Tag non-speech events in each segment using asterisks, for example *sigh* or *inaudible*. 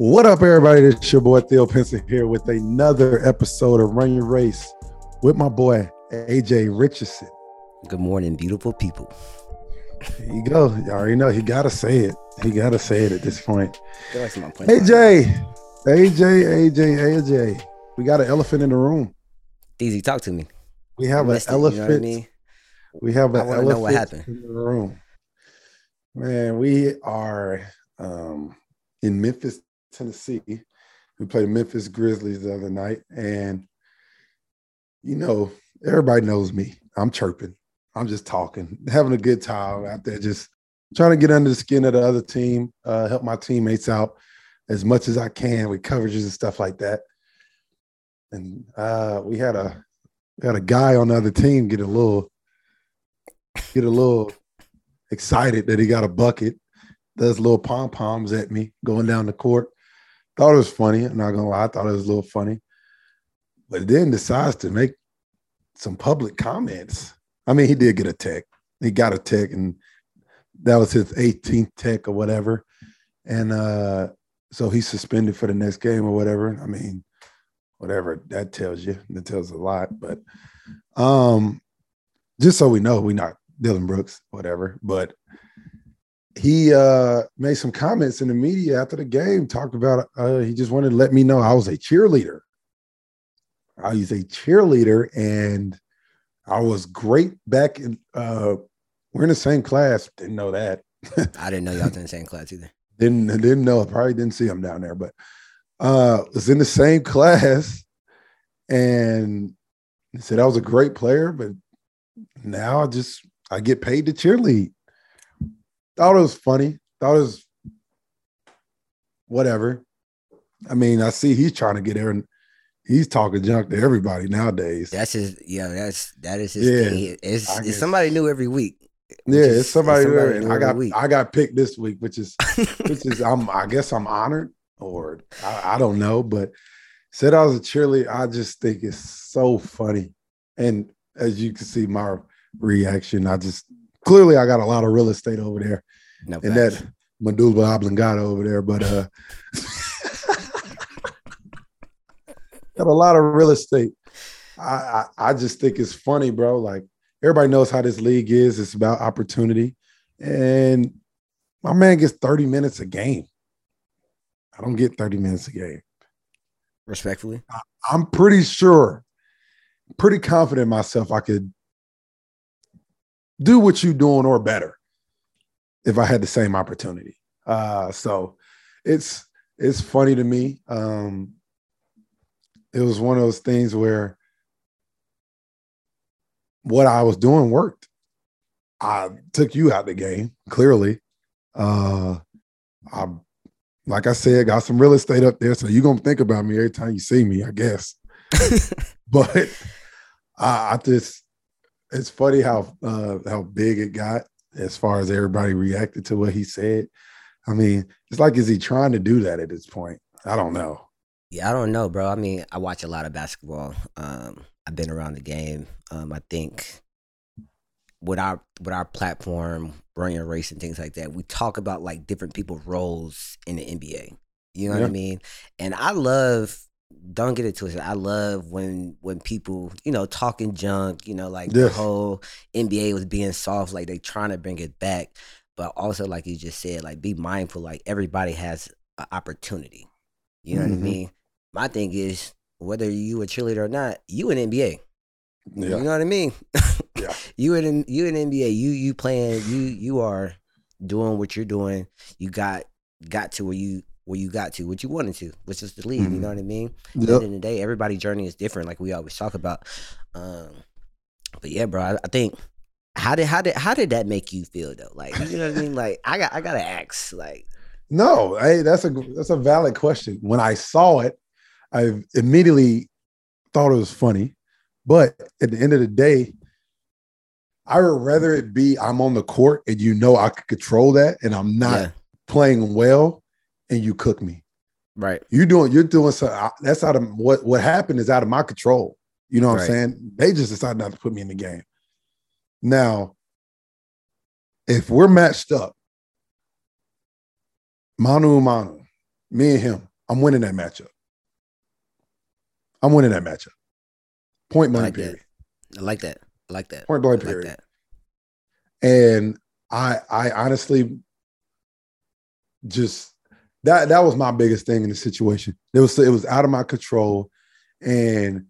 What up, everybody? It's your boy Theo Pinson here with another episode of Run Your Race with my boy AJ Richardson. Good morning, beautiful people. Here you go. You already know he gotta say it. He gotta say it at this point. Feel like my point AJ, AJ, AJ, AJ. We got an elephant in the room. Easy, talk to me. We have an Missed you know elephant. I mean? We have an I know what elephant happened. in the room. Man, we are um, in Memphis, Tennessee. We played Memphis Grizzlies the other night, and you know, everybody knows me. I'm chirping. I'm just talking, having a good time out there, just trying to get under the skin of the other team, uh, help my teammates out as much as I can with coverages and stuff like that. And uh, we had a we had a guy on the other team get a little get a little excited that he got a bucket, does little pom poms at me going down the court. Thought it was funny. I'm not gonna lie, I thought it was a little funny. But then decides to make some public comments. I mean, he did get a tech. He got a tech, and that was his 18th tech or whatever. And uh, so he's suspended for the next game or whatever. I mean, whatever that tells you, that tells a lot. But um, just so we know, we're not Dillon Brooks, whatever. But he uh made some comments in the media after the game, talked about uh he just wanted to let me know I was a cheerleader. I was a cheerleader and I was great back in uh we're in the same class, didn't know that. *laughs* I didn't know y'all in the same class either. Didn't didn't know, probably didn't see him down there, but uh was in the same class and he said I was a great player, but now I just I get paid to cheerlead. Thought it was funny. Thought it was whatever. I mean, I see he's trying to get there and he's talking junk to everybody nowadays. That's his. Yeah, that's that is his Yeah, thing. It's, it's somebody new every week. yeah, is- it's somebody, it's and new I got week. I got picked this week, which is *laughs* which is I'm I guess I'm honored or I, I don't know, but said I was a cheerleader. I just think it's so funny. And as you can see, my reaction, I just clearly I got a lot of real estate over there no, and facts. that medulla oblongata over there, but uh *laughs* got a lot of real estate. I, I I just think it's funny, bro. Like everybody knows how this league is. It's about opportunity. And my man gets 30 minutes a game. I don't get 30 minutes a game. respectfully. I'm pretty sure, pretty confident in myself I could do what you're doing or better if I had the same opportunity. Uh, so it's it's funny to me. Um, it was one of those things where what I was doing worked. I took you out the game, clearly. Uh, I like I said, got some real estate up there, so you're gonna think about me every time you see me, I guess. *laughs* but I, I just it's funny how uh how big it got as far as everybody reacted to what he said. I mean, it's like is he trying to do that at this point? I don't know. Yeah, I don't know, bro. I mean, I watch a lot of basketball. Um, I've been around the game. Um, I think with our with our platform, running your race and things like that, we talk about like different people's roles in the NBA. You know what I mean? And I love. Don't get it twisted. I love when when people, you know, talking junk. You know, like the whole NBA was being soft, like they trying to bring it back. But also, like you just said, like be mindful. Like everybody has an opportunity. You know Mhm. what I mean? My thing is whether you a cheerleader or not, you an NBA. Yeah. You know what I mean? Yeah. *laughs* You in you in NBA. You you playing. You you are doing what you're doing. You got got to where you where you got to what you wanted to, which is the league. You Mhm. know what I mean? At the end of the day, everybody's journey is different, like we always talk about. Um, but yeah, bro, I, I think how did how did how did that make you feel though? Like you know what I mean? Like I got I gotta ask. Like No, hey, that's a that's a valid question. When I saw it, I immediately thought it was funny, but at the end of the day, I would rather it be I'm on the court and you know I could control that, and I'm not yeah, playing well, and you cook me. right, You doing you're doing so that's out of what what happened is out of my control. You know what Right. I'm saying? They just decided not to put me in the game. Now, if we're matched up, manu manu, me and him, I'm winning that matchup. I'm winning that matchup. Point blank like that. period. I like that. I like that. Point blank I like period. that. And I I honestly just that that was my biggest thing in the situation. It was it was out of my control, and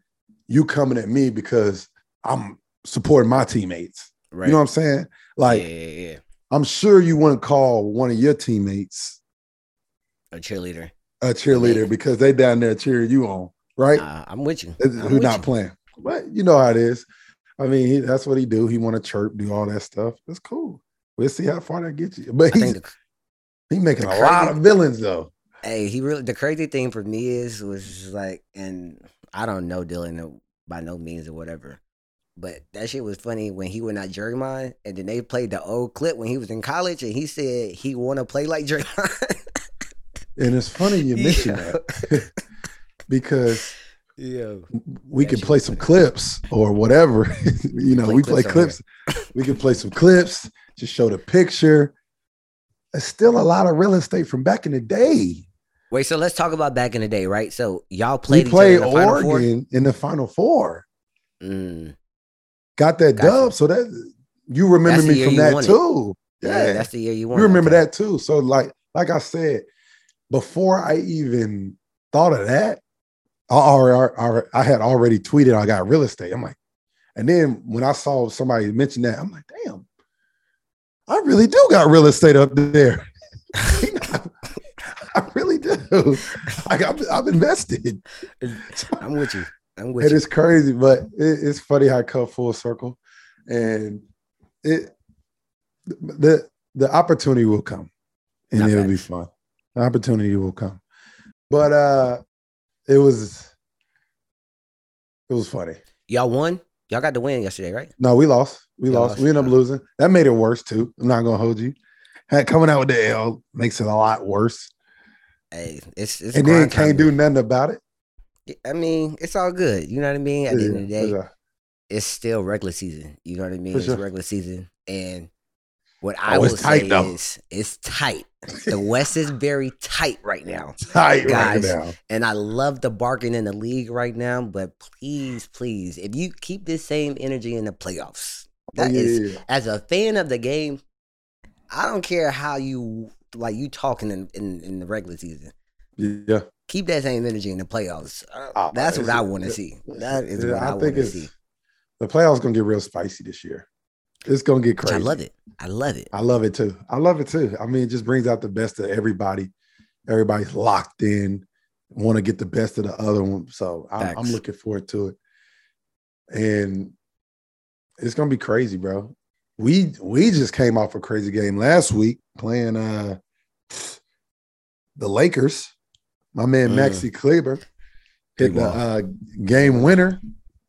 you coming at me because I'm supporting my teammates. Right. You know what I'm saying? Like yeah, yeah, yeah. I'm sure you wouldn't call one of your teammates A cheerleader. a cheerleader because they down there cheering you on, right? Nah, I'm with you. I'm who with not you. playing. But you know how it is. I mean, he, that's what he do. He want to chirp, do all that stuff. That's cool. We'll see how far that gets you. But he's think the, he making the a lot of villains though. hey, he really the crazy thing for me is was like, and I don't know Dillon by no means or whatever, but that shit was funny when he went out Draymond, and then they played the old clip when he was in college, and he said he want to play like Draymond. *laughs* And it's funny you mention Yeah. that *laughs* because Yeah. we That can play some funny. clips or whatever. *laughs* you know, Play we play clips clips. we can play some clips, just show the picture. It's still a lot of real estate from back in the day. Wait, so let's talk about back in the day, right? So y'all played we each played other in the Final Four? Oregon in the final four. Mm, Got that Gotcha. dub. So that you remember me from that too. yeah. Yeah. that's the year you won. you remember okay. that too. So like like I said, before I even thought of that, I, already, I, I had already tweeted I got real estate. I'm like, and then when I saw somebody mention that, I'm like, damn, I really do got real estate up there. *laughs* I really do. Like I've, I've invested. *laughs* I'm with you. I'm with It you. is crazy, but it, it's funny how it come full circle, and it the the opportunity will come, and Not it'll be fun. The opportunity will come, but uh, it was it was funny. Y'all won. Y'all got the win yesterday, right? No, we lost. We lost. We ended up losing. That made it worse too. I'm not gonna hold you. Coming out with the L makes it a lot worse, Hey, it's it's and then can't do nothing about it. I mean, it's all good. You know what I mean? At the end of the day, sure. it's still regular season. You know what I mean? For It's sure. regular season, and what I Oh, will say though. is it's tight. The West is very tight right now, *laughs* tight right now. and I love the bargain in the league right now. But please, please, if you keep this same energy in the playoffs, that yeah, is yeah, yeah. as a fan of the game, I don't care how you like you talking in, in, in the regular season. yeah. Keep that same energy in the playoffs. Uh, Oh, That's what I want to see. That is what I, I want think to see. the playoffs gonna get real spicy this year. It's gonna get Which crazy. I love it. I love it. I love it too. I love it too. I mean, it just brings out the best of everybody. Everybody's locked in, want to get the best of the other one. So I'm, I'm looking forward to it. And it's gonna be crazy, bro. We we just came off a crazy game last week playing uh the Lakers. My man Mm. Maxi Kleber hit the uh, game winner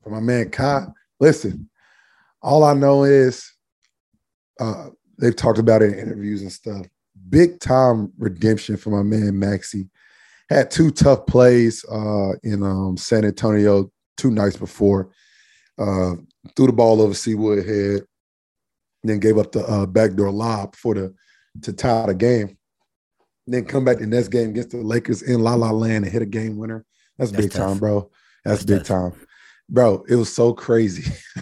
for my man Kai. Listen, all I know is uh, they've talked about it in interviews and stuff. Big time redemption for my man Maxi. Had two tough plays uh, in um, San Antonio two nights before. Uh, threw the ball over Seawood head, then gave up the uh, backdoor lob for the to tie the game. Then come back the next game against the Lakers in La La Land and hit a game winner. That's, That's big tough. time, bro. That's, That's big tough. time, bro. It was so crazy. *laughs*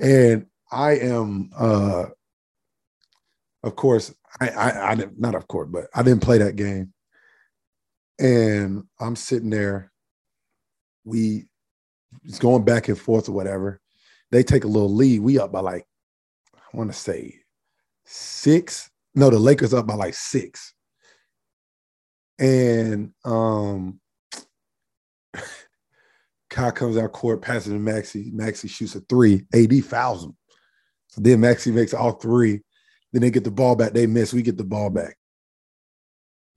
and I am, uh, of course, I, I, I didn't, not of course, but I didn't play that game. And I'm sitting there. We, it's going back and forth or whatever. They take a little lead. We up by like, I want to say six. No, the Lakers up by like six. And um *laughs* comes out court, passes to Maxi. Maxi shoots a three. AD fouls him. So then Maxi makes all three. Then they get the ball back. They miss. We get the ball back.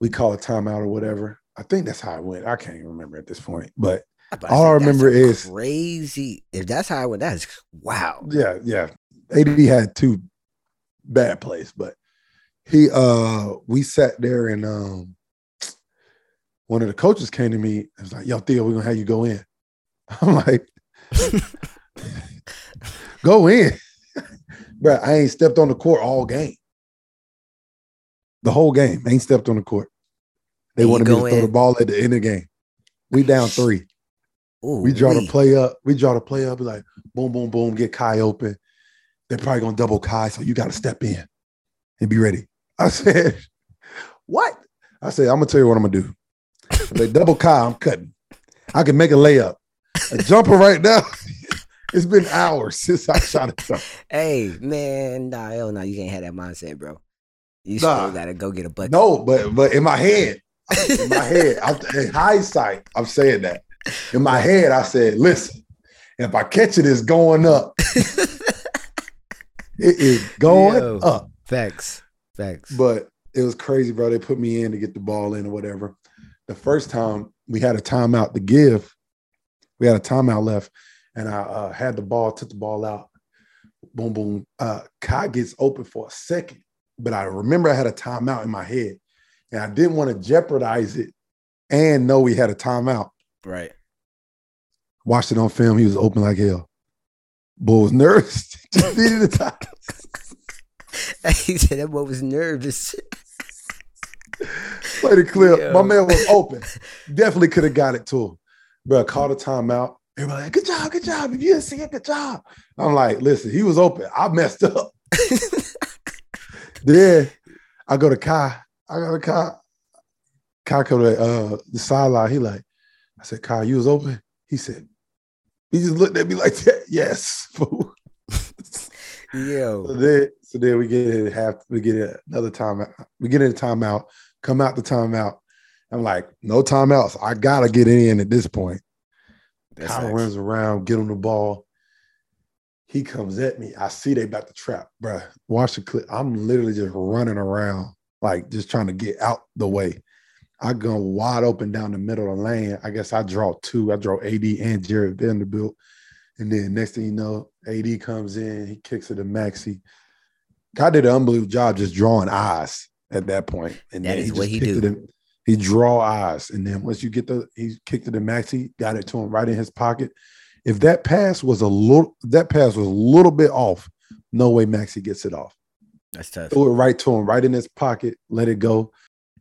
We call a timeout or whatever. I think that's how it went. I can't even remember at this point. But all I that's remember is- crazy. If that's how it went, that's wow. yeah, yeah. AD had two bad plays, but he uh we sat there and um one of the coaches came to me and was like, Yo, Theo, we're gonna have you go in. *laughs* I'm like, *laughs* go in. *laughs* Bro, I ain't stepped on the court all game. The whole game. I ain't stepped on the court. They wanted me to go throw the ball at the end of the game. We down three. Ooh, We draw wee. the play up. We draw the play up. Like, boom, boom, boom. Get Kai open. They're probably gonna double Kai, so you got to step in and be ready. I *laughs* said, what? I said, I'm gonna tell you what I'm gonna do. If they double Kai, I'm cutting. I can make a layup. A jumper right now. *laughs* it's been hours since I shot a jumper. Hey man, nah, hell no, you can't have that mindset, bro. You Nah. still gotta go get a bucket. No, but but in my head, in my *laughs* head, I'm, in hindsight, I'm saying that. In my head, I said, listen, if I catch it, it's going up. *laughs* It is going Yo. up. Facts. Facts. But it was crazy, bro. They put me in to get the ball in or whatever. The first time we had a timeout to give, we had a timeout left, and I uh, had the ball, took the ball out. Boom, boom. Uh, Kai gets open for a second, but I remember I had a timeout in my head, and I didn't want to jeopardize it and know we had a timeout. right. Watched it on film. He was open like hell. Boy was nervous. *laughs* Just needed time. *laughs* he said that boy was nervous. *laughs* Play the clip. Yeah. My man was open. Definitely could have got it to him. Bro, called a timeout. Everybody like, good job, good job. If you didn't see it, good job. I'm like, listen, he was open. I messed up. then I go to Kai. I go to Kai. Kai come to uh, the sideline. He like, I said, Kai, you was open? He said, he just looked at me like that. *laughs* Yes. fool." *laughs* So Yo. then, so then we get in half, we get in another timeout. We get in a timeout, come out the timeout. I'm like, no timeouts. I gotta get in at this point. That's Kyle runs around, get on the ball. He comes at me. I see they about to trap, bruh. Watch the clip. I'm literally just running around, like just trying to get out the way. I go wide open down the middle of the lane. I guess I draw two. I draw AD and Jarred Vanderbilt. And then next thing you know, AD comes in, he kicks it to Maxi. God did an unbelievable job just drawing eyes at that point. And That then is what just he do. in- he draw eyes. And then once you get the he kicked it to Maxi, got it to him right in his pocket. If that pass was a little that pass was a little bit off, no way Maxi gets it off. That's tough. Threw it right to him, right in his pocket, let it go.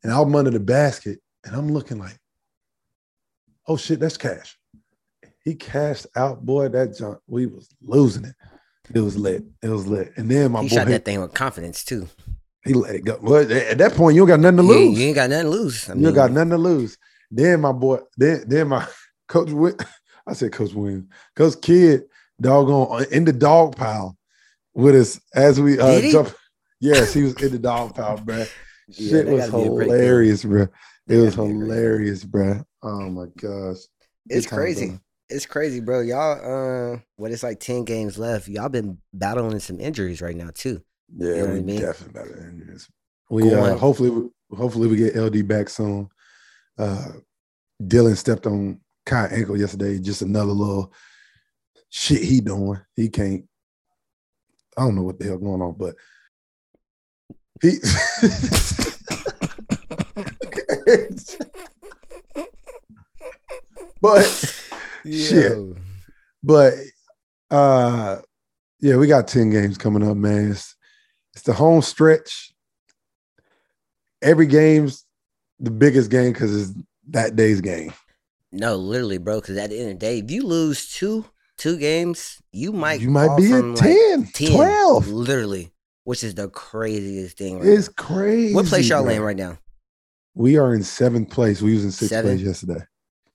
And I'm under the basket, and I'm looking like, oh shit, that's cash. He cashed out, boy. That junk, we was losing it. It was lit. It was lit. And then my He boy, shot that thing with confidence too. He let it go. Well, at that point, you don't got nothing to lose. You ain't got nothing to lose. I you got nothing to lose. Then my boy, then then my *laughs* coach Win- *laughs* I said Coach Williams, Coach Kidd, doggone in the dog pile with us as we uh jump. Yes, he was in the dog pile, bro. Yeah, Shit was gotta be a great hilarious, bro. It was gotta be a great hilarious, bro. Oh my gosh. It's Good crazy. It's crazy, bro. Y'all, uh, what it's like ten games left. Y'all been battling some injuries right now too. Yeah, know what we I mean? definitely better injuries. We uh, hopefully hopefully we get LD back soon. Uh Dillon stepped on Kai ankle yesterday. Just another little shit he doing. He can't. I don't know what the hell going on, but he. *laughs* but Shit. But uh yeah, we got 10 games coming up, man. It's, it's the home stretch. Every game's the biggest game because it's that day's game. No, literally, bro. Because at the end of the day, if you lose two two games, you might you might be from, at like, 10, 10, 12. literally, which is the craziest thing. Right It's now. crazy. What place y'all in right now? We are in seventh place. We was in sixth Seven? place yesterday.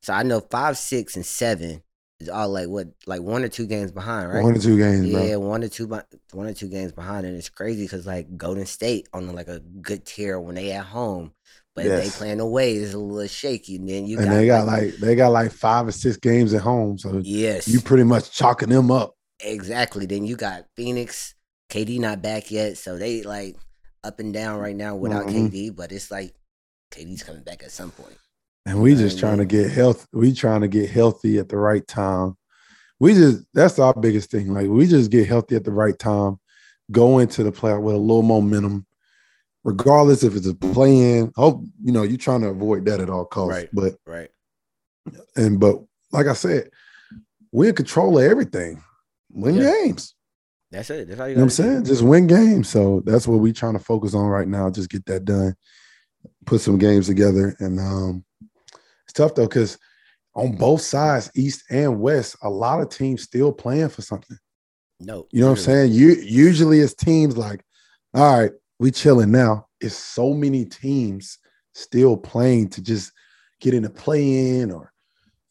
So I know five, six, and seven is all like what, like one or two games behind, right? One or two games, yeah, bro. one or two, one or two games behind, and it's crazy because like Golden State on like a good tier when they at home, but if Yes. they playing away, it's a little shaky. And then you and got they got like they got like five or six games at home. So yes, you pretty much chalking them up. exactly. Then you got Phoenix, KD not back yet, so they like up and down right now without Mhm. KD, but it's like KD's coming back at some point. And we just trying to get health. We trying to get healthy at the right time. We just that's our biggest thing. Like we just get healthy at the right time, go into the playoff with a little momentum, regardless if it's a play-in. Hope you know you're trying to avoid that at all costs. Right. But Right. and but like I said, we're in control of everything. Win Yeah. games. That's it. That's how you You know what I'm do. saying? Just win games. So that's what we're trying to focus on right now. Just get that done. put some games together. And um, it's tough though, because on both sides, East and West, a lot of teams still playing for something. No, You know what I'm saying? You usually it's teams like, all right, we chilling now. It's so many teams still playing to just get in the play in or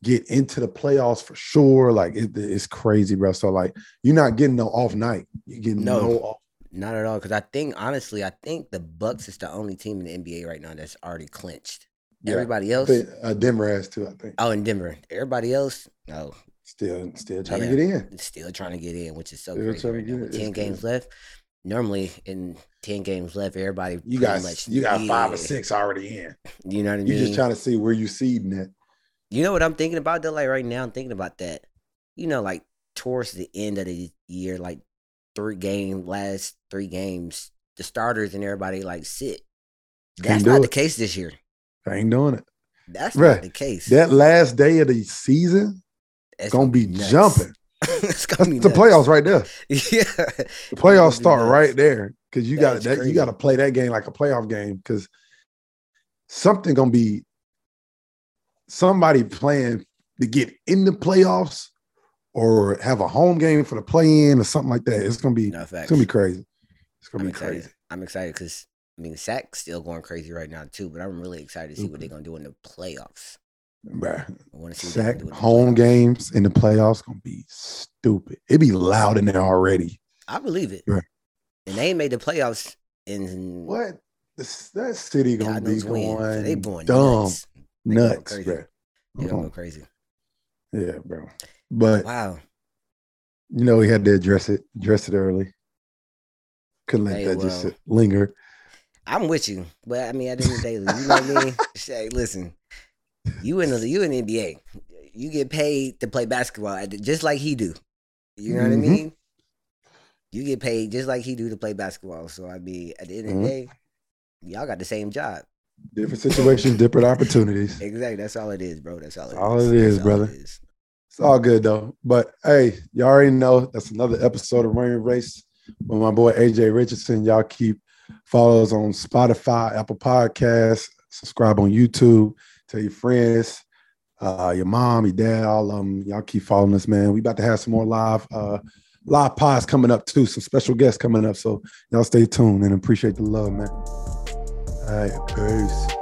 get into the playoffs for sure. Like it, it's crazy, bro. So like you're not getting no off night. You're getting no, No. off. Not at all. Because I think honestly, I think the Bucks is the only team in the NBA right now that's already clinched. Yeah. Everybody else, But, uh, Denver has too, I think. oh, in Denver. Everybody else, no, Still, still trying Yeah. to get in. still trying to get in, which is so Still crazy. trying to Right get now. in. With It's Ten games left. Normally, in ten games left, everybody You pretty got much you got five or six already in. You know what I mean? You're just trying to see where you seeding it. You know what I'm thinking about though? Like right now, I'm thinking about that. You know, like towards the end of the year, like three game, last three games, the starters and everybody like sit. That's not the case this year. I ain't doing it. That's Right. not the case. That last day of the season It's gonna be nuts. jumping. *laughs* it's gonna be the playoffs right there. *laughs* Yeah, The playoffs start nuts. right there because you That got is that you got to play that game like a playoff game because something gonna be somebody playing to get in the playoffs or have a home game for the play in or something like that. It's gonna be no it's gonna be crazy. It's gonna I'm be excited. crazy. I'm excited because I mean, Sac's still going crazy right now too. But I'm really excited to see what mm-hmm. they're gonna do in the playoffs. Bruh. I want to see Sack gonna do the home playoffs. games in the playoffs gonna be stupid. It'd be loud in there already. I believe it. Right. And they made the playoffs in What? This, that city gonna God be knows when. So going, they going dumb, nuts. Nuts, bro. Gonna go crazy. Yeah, bro. But Wow. you know, he had to address it, address it early. Couldn't let Hey, that just well. sit, linger. I'm with you, but I mean, at the end of the day, you know what I mean. Listen, you in the you in the NBA, you get paid to play basketball, just like he do. You know what I Mhm. mean? You get paid just like he do to play basketball. So I mean, at the end of Mhm. the day, y'all got the same job. Different situations, different opportunities. Exactly. That's all it is, bro. That's all it is. All it is, all brother. it is. It's all good though. But hey, y'all already know that's another episode of Running Race with my boy AJ Richardson. Y'all keep follow us on Spotify, Apple Podcasts, subscribe on YouTube, tell your friends, uh, your mom, your dad, all of them. Y'all keep following us, man. We about to have some more live uh live pods coming up too, some special guests coming up. So y'all stay tuned and appreciate the love, man. All right, peace.